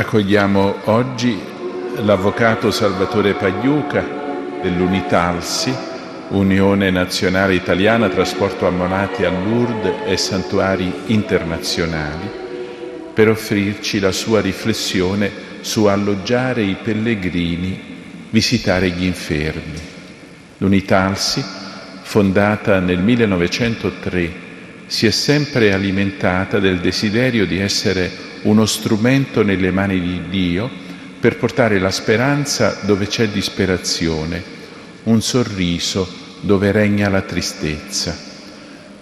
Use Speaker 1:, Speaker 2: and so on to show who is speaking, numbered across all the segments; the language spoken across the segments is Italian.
Speaker 1: Accogliamo oggi l'Avvocato Salvatore Pagliuca dell'Unitalsi, Unione Nazionale Italiana Trasporto Ammonati a Lourdes e Santuari Internazionali, per offrirci la sua riflessione su alloggiare i pellegrini, visitare gli infermi. L'Unitalsi, fondata nel 1903, si è sempre alimentata del desiderio di essere uno strumento nelle mani di Dio per portare la speranza dove c'è disperazione, un sorriso dove regna la tristezza.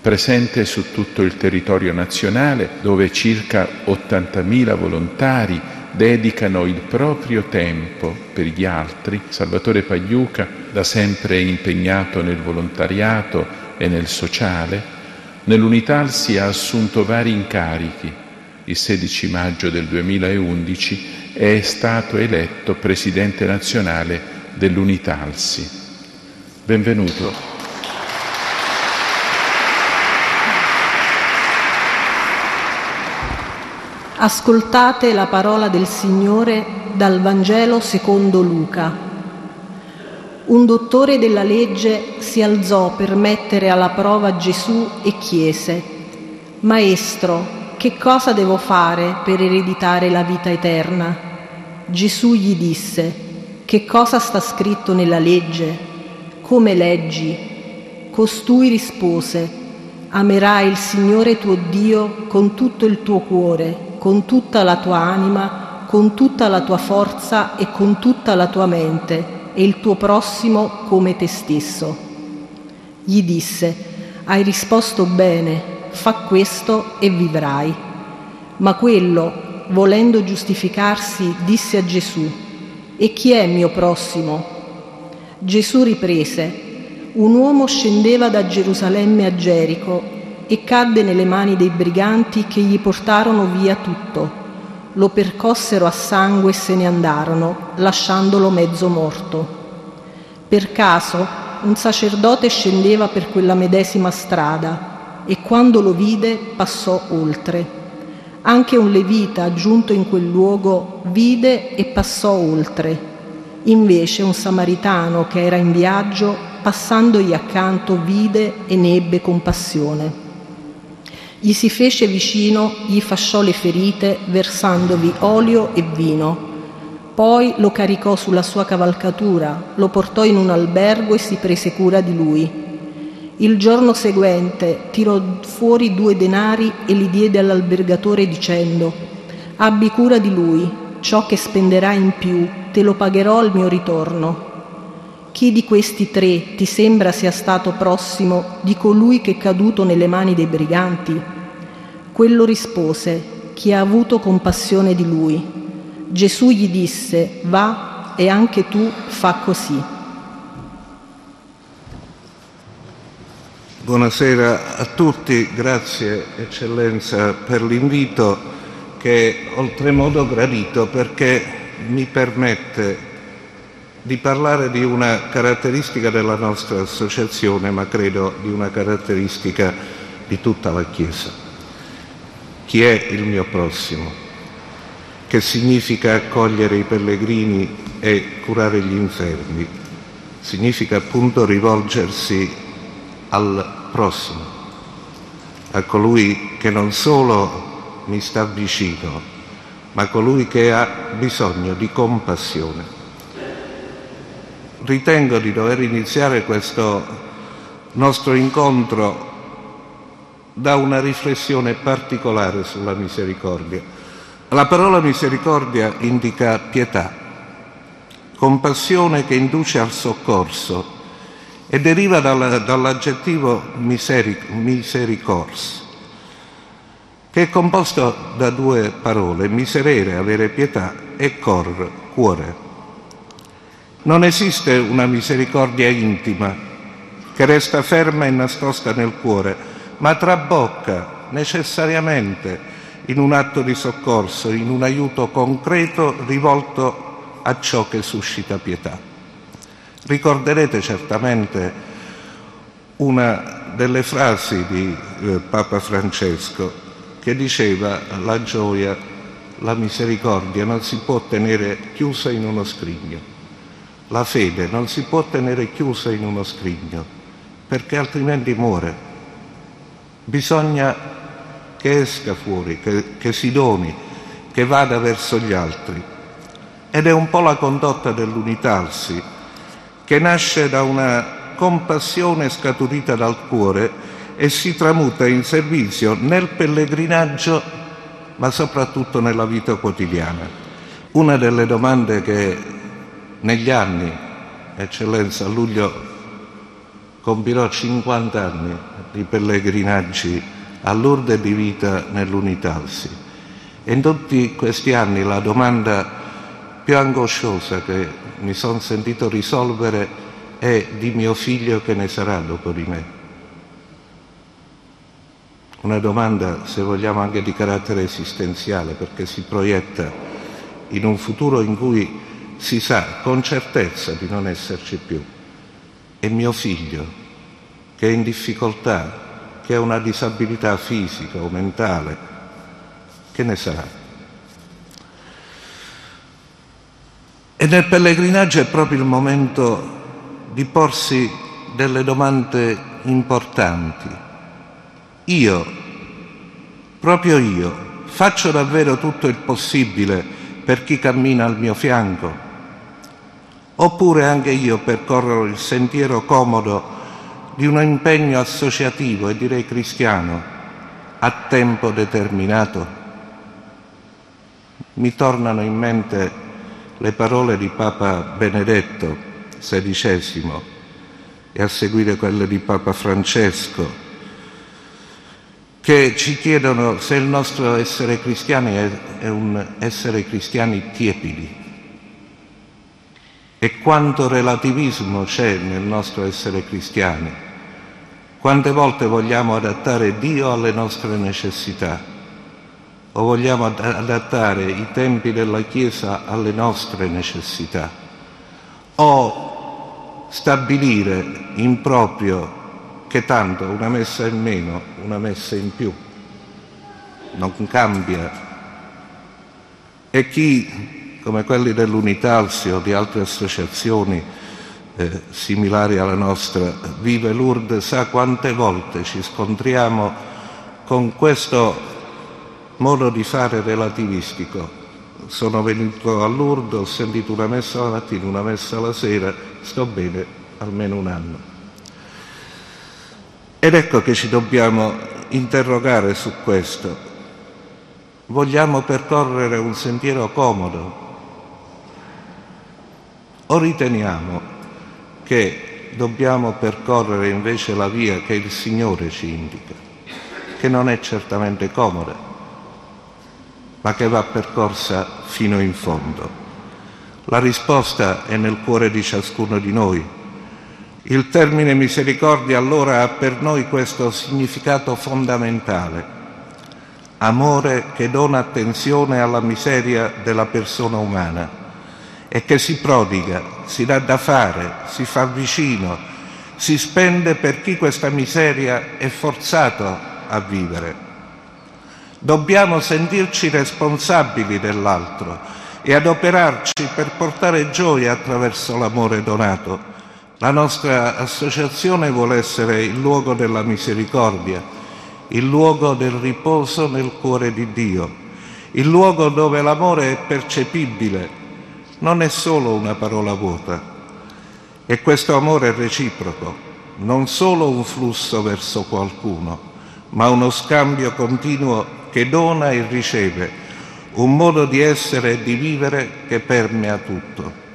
Speaker 1: Presente su tutto il territorio nazionale dove circa 80.000 volontari dedicano il proprio tempo per gli altri, Salvatore Pagliuca, da sempre impegnato nel volontariato e nel sociale, nell'Unital si è assunto vari incarichi il 16 maggio del 2011 è stato eletto presidente nazionale dell'Unitalsi. Benvenuto.
Speaker 2: Ascoltate la parola del Signore dal Vangelo secondo Luca. Un dottore della legge si alzò per mettere alla prova Gesù e chiese, Maestro, che cosa devo fare per ereditare la vita eterna? Gesù gli disse, che cosa sta scritto nella legge? Come leggi? Costui rispose, amerai il Signore tuo Dio con tutto il tuo cuore, con tutta la tua anima, con tutta la tua forza e con tutta la tua mente, e il tuo prossimo come te stesso. Gli disse, hai risposto bene, fa questo e vivrai. Ma quello, volendo giustificarsi, disse a Gesù, e chi è mio prossimo? Gesù riprese, un uomo scendeva da Gerusalemme a Gerico e cadde nelle mani dei briganti che gli portarono via tutto. Lo percossero a sangue e se ne andarono, lasciandolo mezzo morto. Per caso un sacerdote scendeva per quella medesima strada e quando lo vide passò oltre. Anche un levita giunto in quel luogo vide e passò oltre. Invece un samaritano che era in viaggio, passandogli accanto, vide e ne ebbe compassione. Gli si fece vicino, gli fasciò le ferite, versandovi olio e vino. Poi lo caricò sulla sua cavalcatura, lo portò in un albergo e si prese cura di lui. Il giorno seguente tirò fuori due denari e li diede all'albergatore dicendo Abbi cura di lui, ciò che spenderai in più te lo pagherò al mio ritorno. Chi di questi tre ti sembra sia stato prossimo di colui che è caduto nelle mani dei briganti? Quello rispose, chi ha avuto compassione di lui. Gesù gli disse, va e anche tu fa così.
Speaker 3: Buonasera a tutti, grazie Eccellenza per l'invito che è oltremodo gradito perché mi permette di parlare di una caratteristica della nostra associazione, ma credo di una caratteristica di tutta la Chiesa. Chi è il mio prossimo? Che significa accogliere i pellegrini e curare gli infermi? Significa appunto rivolgersi al prossimo, a colui che non solo mi sta vicino, ma colui che ha bisogno di compassione. Ritengo di dover iniziare questo nostro incontro da una riflessione particolare sulla misericordia. La parola misericordia indica pietà, compassione che induce al soccorso, e deriva dall'aggettivo miseric- misericors, che è composto da due parole, miserere, avere pietà, e cor, cuore. Non esiste una misericordia intima che resta ferma e nascosta nel cuore, ma trabocca necessariamente in un atto di soccorso, in un aiuto concreto rivolto a ciò che suscita pietà. Ricorderete certamente una delle frasi di eh, Papa Francesco che diceva la gioia la misericordia non si può tenere chiusa in uno scrigno. La fede non si può tenere chiusa in uno scrigno, perché altrimenti muore. Bisogna che esca fuori, che, che si doni, che vada verso gli altri. Ed è un po' la condotta dell'unitarsi, che nasce da una compassione scaturita dal cuore e si tramuta in servizio nel pellegrinaggio, ma soprattutto nella vita quotidiana. Una delle domande che negli anni, Eccellenza, a luglio compirò 50 anni di pellegrinaggi a di vita nell'Unitalsi. E in tutti questi anni la domanda più angosciosa che mi sono sentito risolvere è di mio figlio che ne sarà dopo di me. Una domanda, se vogliamo, anche di carattere esistenziale, perché si proietta in un futuro in cui si sa con certezza di non esserci più. E mio figlio, che è in difficoltà, che ha una disabilità fisica o mentale, che ne sarà? E nel pellegrinaggio è proprio il momento di porsi delle domande importanti io, proprio io, faccio davvero tutto il possibile per chi cammina al mio fianco? Oppure anche io percorro il sentiero comodo di un impegno associativo e direi cristiano a tempo determinato? Mi tornano in mente le parole di Papa Benedetto XVI e a seguire quelle di Papa Francesco che ci chiedono se il nostro essere cristiani è, un essere cristiani tiepidi e quanto relativismo c'è nel nostro essere cristiani. Quante volte vogliamo adattare Dio alle nostre necessità o vogliamo adattare i tempi della Chiesa alle nostre necessità o stabilire in proprio che tanto una messa in meno, una messa in più, non cambia. E chi, come quelli dell'Unitalsi o di altre associazioni eh, similari alla nostra, vive Lourdes, sa quante volte ci scontriamo con questo modo di fare relativistico. Sono venuto a Lourdes, ho sentito una messa la mattina, una messa la sera, sto bene almeno un anno. Ed ecco che ci dobbiamo interrogare su questo. Vogliamo percorrere un sentiero comodo o riteniamo che dobbiamo percorrere invece la via che il Signore ci indica, che non è certamente comoda, ma che va percorsa fino in fondo. La risposta è nel cuore di ciascuno di noi il termine misericordia allora ha per noi questo significato fondamentale, amore che dona attenzione alla miseria della persona umana e che si prodiga, si dà da fare, si fa vicino, si spende per chi questa miseria è forzato a vivere. Dobbiamo sentirci responsabili dell'altro e adoperarci per portare gioia attraverso l'amore donato la nostra associazione vuole essere il luogo della misericordia, il luogo del riposo nel cuore di Dio, il luogo dove l'amore è percepibile, non è solo una parola vuota. E questo amore è reciproco, non solo un flusso verso qualcuno, ma uno scambio continuo che dona e riceve, un modo di essere e di vivere che permea tutto.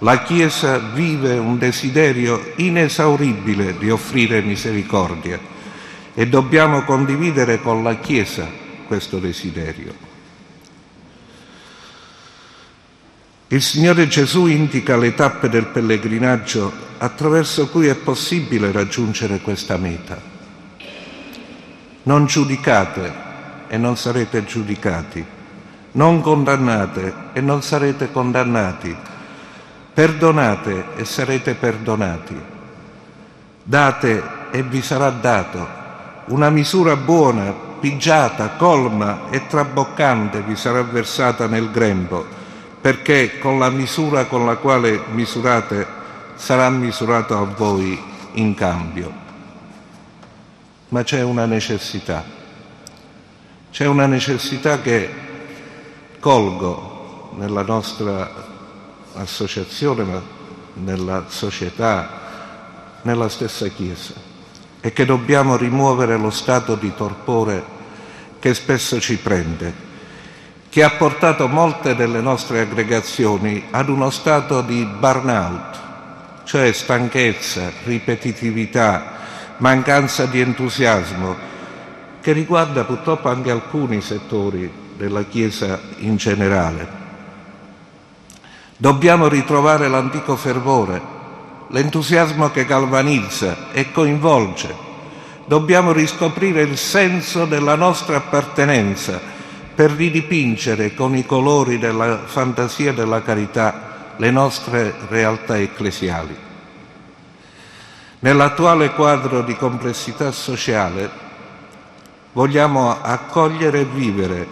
Speaker 3: La Chiesa vive un desiderio inesauribile di offrire misericordia e dobbiamo condividere con la Chiesa questo desiderio. Il Signore Gesù indica le tappe del pellegrinaggio attraverso cui è possibile raggiungere questa meta. Non giudicate e non sarete giudicati, non condannate e non sarete condannati Perdonate e sarete perdonati. Date e vi sarà dato una misura buona pigiata, colma e traboccante vi sarà versata nel grembo, perché con la misura con la quale misurate sarà misurato a voi in cambio. Ma c'è una necessità, c'è una necessità che colgo nella nostra associazione, ma nella società, nella stessa Chiesa e che dobbiamo rimuovere lo stato di torpore che spesso ci prende, che ha portato molte delle nostre aggregazioni ad uno stato di burnout, cioè stanchezza, ripetitività, mancanza di entusiasmo, che riguarda purtroppo anche alcuni settori della Chiesa in generale. Dobbiamo ritrovare l'antico fervore, l'entusiasmo che galvanizza e coinvolge. Dobbiamo riscoprire il senso della nostra appartenenza per ridipingere con i colori della fantasia e della carità le nostre realtà ecclesiali. Nell'attuale quadro di complessità sociale vogliamo accogliere e vivere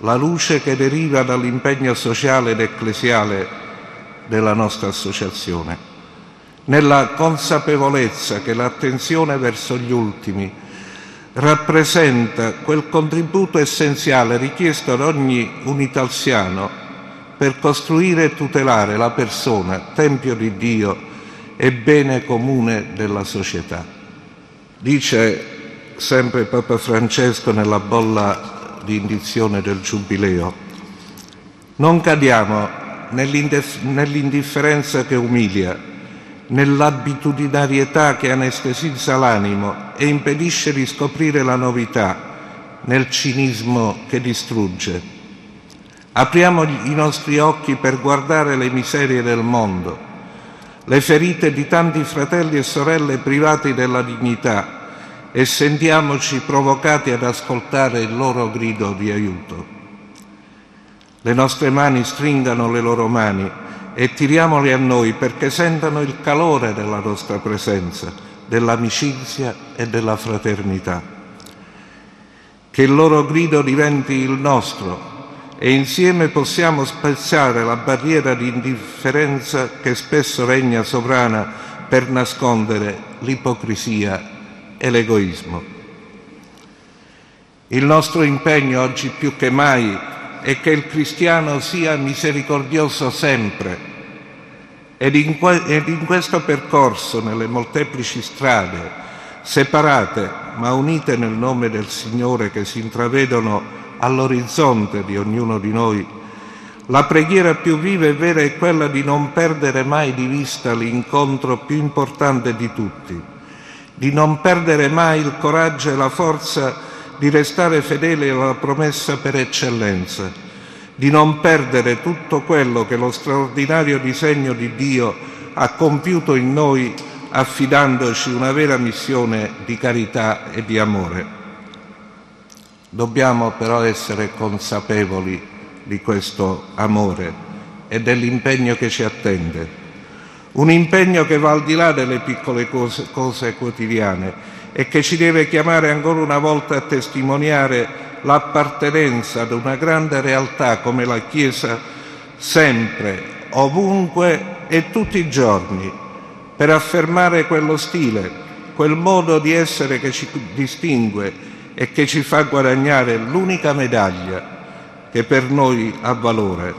Speaker 3: la luce che deriva dall'impegno sociale ed ecclesiale della nostra associazione nella consapevolezza che l'attenzione verso gli ultimi rappresenta quel contributo essenziale richiesto ad ogni unitalsiano per costruire e tutelare la persona, Tempio di Dio e bene comune della società. Dice sempre Papa Francesco nella bolla di indizione del Giubileo, non cadiamo nell'indifferenza che umilia, nell'abitudinarietà che anestesizza l'animo e impedisce di scoprire la novità, nel cinismo che distrugge. Apriamo i nostri occhi per guardare le miserie del mondo, le ferite di tanti fratelli e sorelle privati della dignità e sentiamoci provocati ad ascoltare il loro grido di aiuto. Le nostre mani stringano le loro mani e tiriamoli a noi perché sentano il calore della nostra presenza, dell'amicizia e della fraternità. Che il loro grido diventi il nostro e insieme possiamo spezzare la barriera di indifferenza che spesso regna sovrana per nascondere l'ipocrisia e l'egoismo. Il nostro impegno oggi più che mai è che il cristiano sia misericordioso sempre ed in, que- ed in questo percorso, nelle molteplici strade, separate ma unite nel nome del Signore che si intravedono all'orizzonte di ognuno di noi, la preghiera più viva e vera è quella di non perdere mai di vista l'incontro più importante di tutti, di non perdere mai il coraggio e la forza di restare fedeli alla promessa per eccellenza, di non perdere tutto quello che lo straordinario disegno di Dio ha compiuto in noi affidandoci una vera missione di carità e di amore. Dobbiamo però essere consapevoli di questo amore e dell'impegno che ci attende. Un impegno che va al di là delle piccole cose, cose quotidiane e che ci deve chiamare ancora una volta a testimoniare l'appartenenza ad una grande realtà come la Chiesa sempre, ovunque e tutti i giorni, per affermare quello stile, quel modo di essere che ci distingue e che ci fa guadagnare l'unica medaglia che per noi ha valore,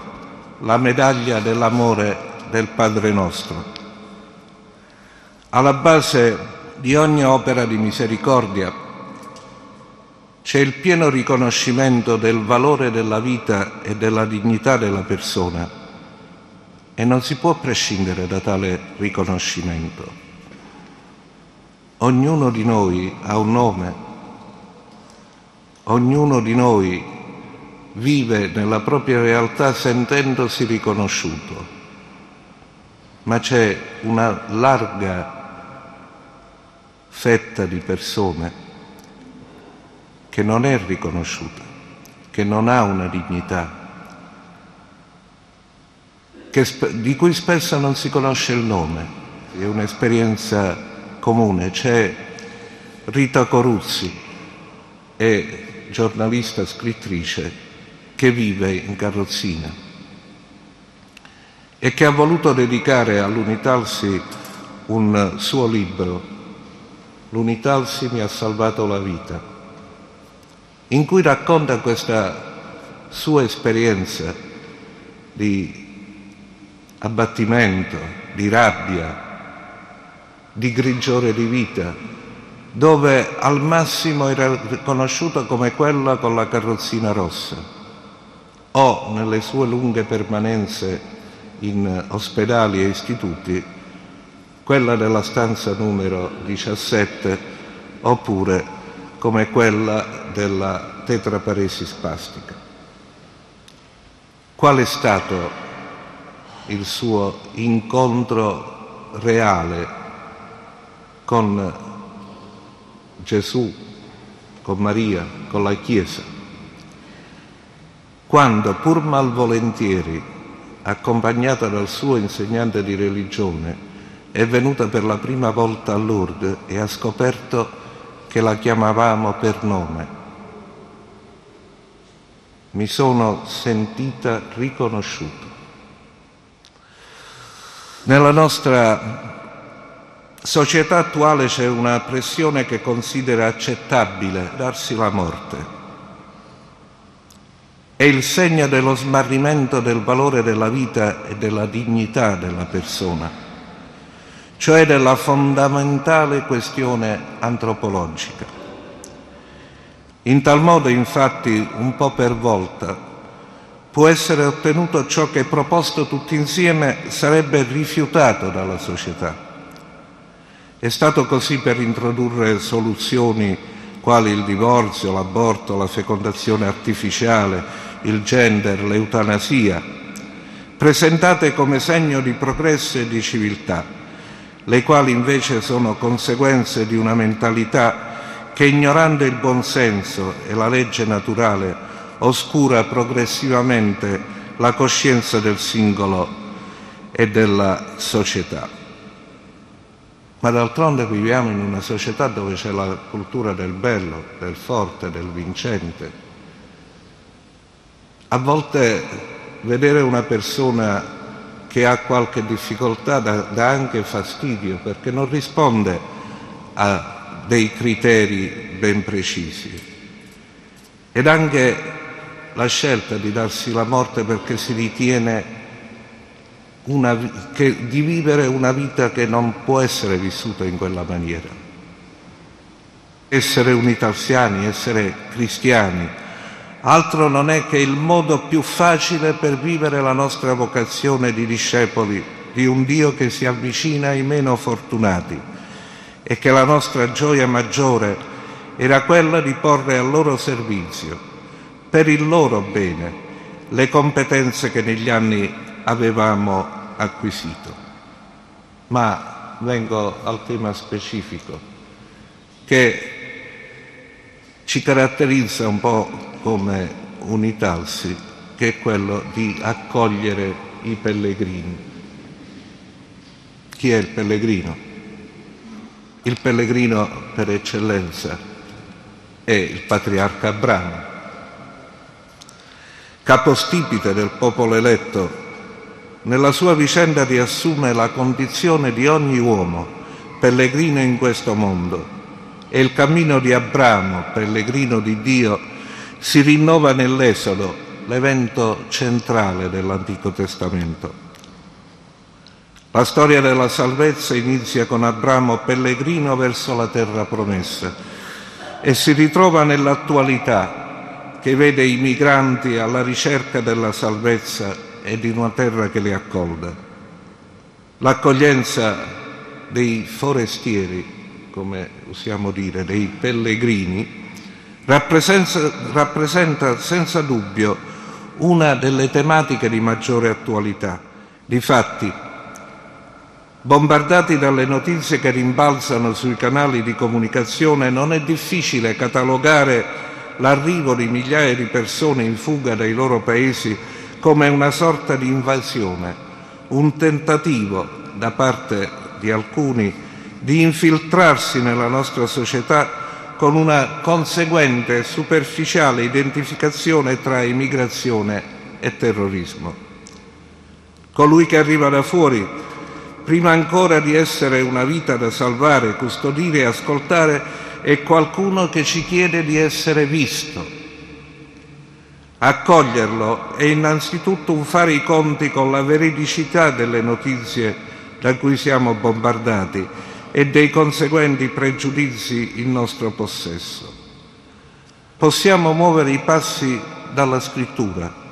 Speaker 3: la medaglia dell'amore del Padre nostro. Alla base di ogni opera di misericordia c'è il pieno riconoscimento del valore della vita e della dignità della persona e non si può prescindere da tale riconoscimento. Ognuno di noi ha un nome, ognuno di noi vive nella propria realtà sentendosi riconosciuto, ma c'è una larga fetta di persone che non è riconosciuta, che non ha una dignità, di cui spesso non si conosce il nome, è un'esperienza comune. C'è Rita Coruzzi e giornalista scrittrice che vive in carrozzina e che ha voluto dedicare all'Unitalsi un suo libro, L'Unitalsi mi ha salvato la vita, in cui racconta questa sua esperienza di abbattimento, di rabbia, di grigiore di vita, dove al massimo era riconosciuta come quella con la carrozzina rossa, o nelle sue lunghe permanenze in ospedali e istituti, quella della stanza numero 17, oppure come quella della tetraparesi spastica. Qual è stato il suo incontro reale con Gesù, con Maria, con la Chiesa. Quando, pur malvolentieri, accompagnata dal suo insegnante di religione, è venuta per la prima volta a Lourdes e ha scoperto che la chiamavamo per nome. Mi sono sentita riconosciuta. Nella nostra società attuale c'è una pressione che considera accettabile darsi la morte. È il segno dello smarrimento del valore della vita e della dignità della persona, cioè della fondamentale questione antropologica. In tal modo, infatti, un po' per volta, può essere ottenuto ciò che proposto tutti insieme sarebbe rifiutato dalla società è stato così per introdurre soluzioni quali il divorzio, l'aborto, la fecondazione artificiale, il gender, l'eutanasia, presentate come segno di progresso e di civiltà, le quali invece sono conseguenze di una mentalità che ignorando il buonsenso e la legge naturale oscura progressivamente la coscienza del singolo e della società. Ma d'altronde viviamo in una società dove c'è la cultura del bello, del forte, del vincente. A volte vedere una persona che ha qualche difficoltà dà, dà anche fastidio perché non risponde a dei criteri ben precisi. Ed anche la scelta di darsi la morte perché si ritiene una, che, di vivere una vita che non può essere vissuta in quella maniera. Essere unitalsiani, essere cristiani, altro non è che il modo più facile per vivere la nostra vocazione di discepoli di un Dio che si avvicina ai meno fortunati e che la nostra gioia maggiore era quella di porre al loro servizio, per il loro bene, le competenze che negli anni avevamo acquisito. Ma vengo al tema specifico che ci caratterizza un po' come Unitalsi, che è quello di accogliere i pellegrini. Chi è il pellegrino? Il pellegrino per eccellenza è il patriarca Abramo, capostipite del popolo eletto nella sua vicenda riassume la condizione di ogni uomo, pellegrino in questo mondo, e il cammino di Abramo, pellegrino di Dio, si rinnova nell'Esodo, l'evento centrale dell'Antico Testamento. La storia della salvezza inizia con Abramo pellegrino verso la terra promessa e si ritrova nell'attualità che vede i migranti alla ricerca della salvezza e di una terra che li accolga. L'accoglienza dei forestieri, come usiamo dire, dei pellegrini, rappresenta, rappresenta senza dubbio una delle tematiche di maggiore attualità. Difatti, bombardati dalle notizie che rimbalzano sui canali di comunicazione, non è difficile catalogare l'arrivo di migliaia di persone in fuga dai loro paesi come una sorta di invasione, un tentativo da parte di alcuni di infiltrarsi nella nostra società con una conseguente superficiale identificazione tra immigrazione e terrorismo. Colui che arriva da fuori, prima ancora di essere una vita da salvare, custodire e ascoltare, è qualcuno che ci chiede di essere visto. Accoglierlo è innanzitutto un fare i conti con la veridicità delle notizie da cui siamo bombardati e dei conseguenti pregiudizi in nostro possesso. Possiamo muovere i passi dalla scrittura.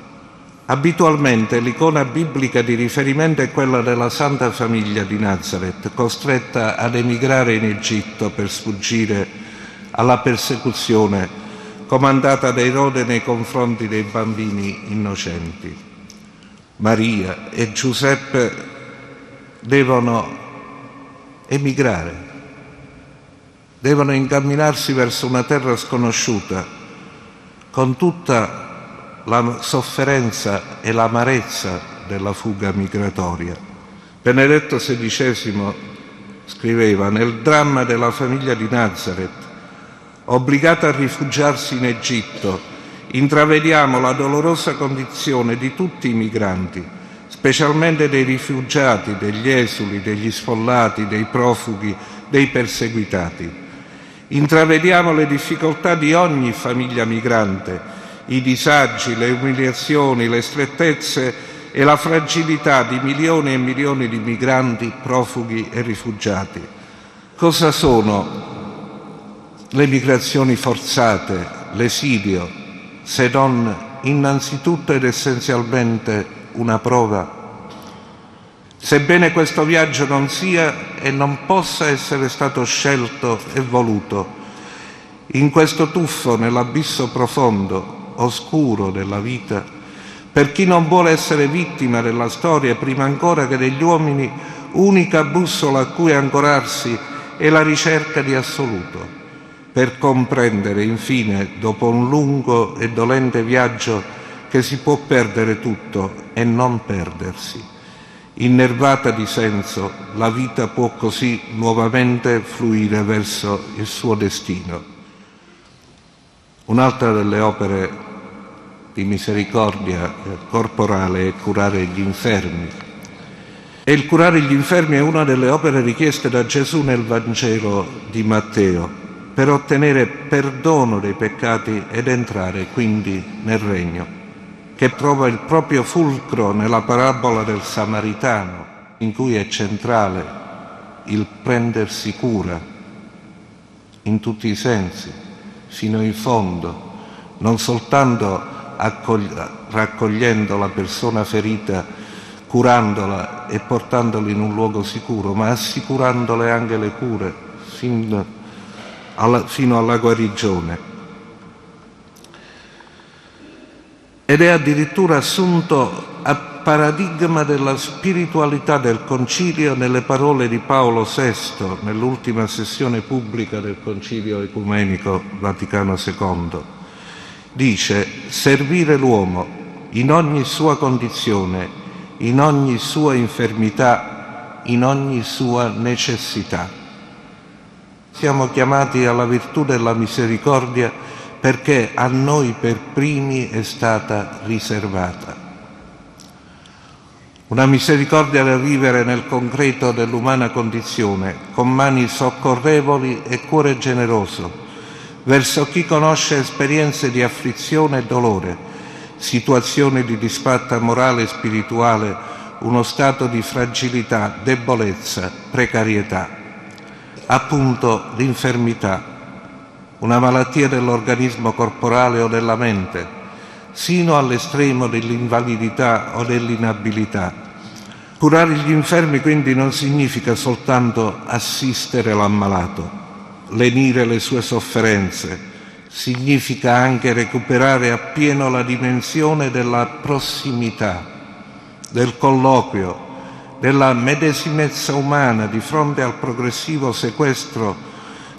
Speaker 3: Abitualmente l'icona biblica di riferimento è quella della Santa Famiglia di Nazareth, costretta ad emigrare in Egitto per sfuggire alla persecuzione comandata da Erode nei confronti dei bambini innocenti. Maria e Giuseppe devono emigrare, devono incamminarsi verso una terra sconosciuta, con tutta la sofferenza e l'amarezza della fuga migratoria. Benedetto XVI scriveva, nel dramma della famiglia di Nazareth, obbligata a rifugiarsi in Egitto, intravediamo la dolorosa condizione di tutti i migranti, specialmente dei rifugiati, degli esuli, degli sfollati, dei profughi, dei perseguitati. Intravediamo le difficoltà di ogni famiglia migrante, i disagi, le umiliazioni, le strettezze e la fragilità di milioni e milioni di migranti, profughi e rifugiati. Cosa sono le migrazioni forzate, l'esilio, se non innanzitutto ed essenzialmente una prova. Sebbene questo viaggio non sia e non possa essere stato scelto e voluto, in questo tuffo nell'abisso profondo, oscuro della vita, per chi non vuole essere vittima della storia prima ancora che degli uomini, unica bussola a cui ancorarsi è la ricerca di assoluto, per comprendere infine, dopo un lungo e dolente viaggio, che si può perdere tutto e non perdersi. Innervata di senso, la vita può così nuovamente fluire verso il suo destino. Un'altra delle opere di misericordia corporale è curare gli infermi. E il curare gli infermi è una delle opere richieste da Gesù nel Vangelo di Matteo per ottenere perdono dei peccati ed entrare quindi nel regno che trova il proprio fulcro nella parabola del Samaritano, in cui è centrale il prendersi cura in tutti i sensi, fino in fondo, non soltanto raccogliendo la persona ferita, curandola e portandola in un luogo sicuro, ma assicurandole anche le cure fino alla, fino alla guarigione. Ed è addirittura assunto a paradigma della spiritualità del concilio nelle parole di Paolo VI nell'ultima sessione pubblica del concilio ecumenico Vaticano II. Dice servire l'uomo in ogni sua condizione, in ogni sua infermità, in ogni sua necessità. Siamo chiamati alla virtù della misericordia perché a noi per primi è stata riservata. Una misericordia da vivere nel concreto dell'umana condizione, con mani soccorrevoli e cuore generoso, verso chi conosce esperienze di afflizione e dolore, situazioni di disfatta morale e spirituale, uno stato di fragilità, debolezza, precarietà, appunto l'infermità una malattia dell'organismo corporale o della mente, sino all'estremo dell'invalidità o dell'inabilità. Curare gli infermi quindi non significa soltanto assistere l'ammalato, lenire le sue sofferenze, significa anche recuperare appieno la dimensione della prossimità, del colloquio, della medesimezza umana di fronte al progressivo sequestro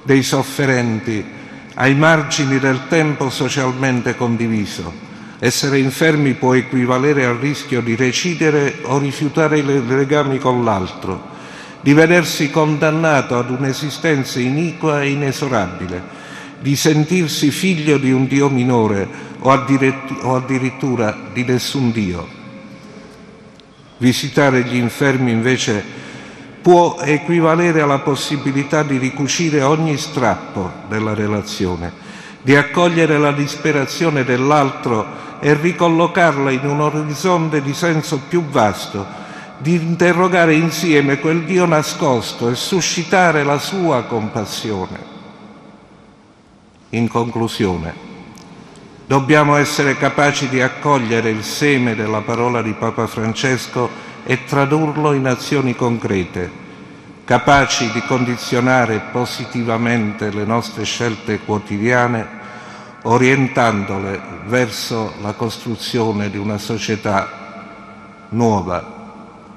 Speaker 3: dei sofferenti ai margini del tempo socialmente condiviso. Essere infermi può equivalere al rischio di recidere o rifiutare i legami con l'altro, di vedersi condannato ad un'esistenza iniqua e inesorabile, di sentirsi figlio di un Dio minore o addirittura di nessun Dio. Visitare gli infermi invece può equivalere alla possibilità di ricucire ogni strappo della relazione, di accogliere la disperazione dell'altro e ricollocarla in un orizzonte di senso più vasto, di interrogare insieme quel Dio nascosto e suscitare la sua compassione. In conclusione, dobbiamo essere capaci di accogliere il seme della parola di Papa Francesco e tradurlo in azioni concrete, capaci di condizionare positivamente le nostre scelte quotidiane orientandole verso la costruzione di una società nuova,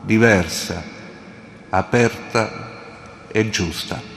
Speaker 3: diversa, aperta e giusta.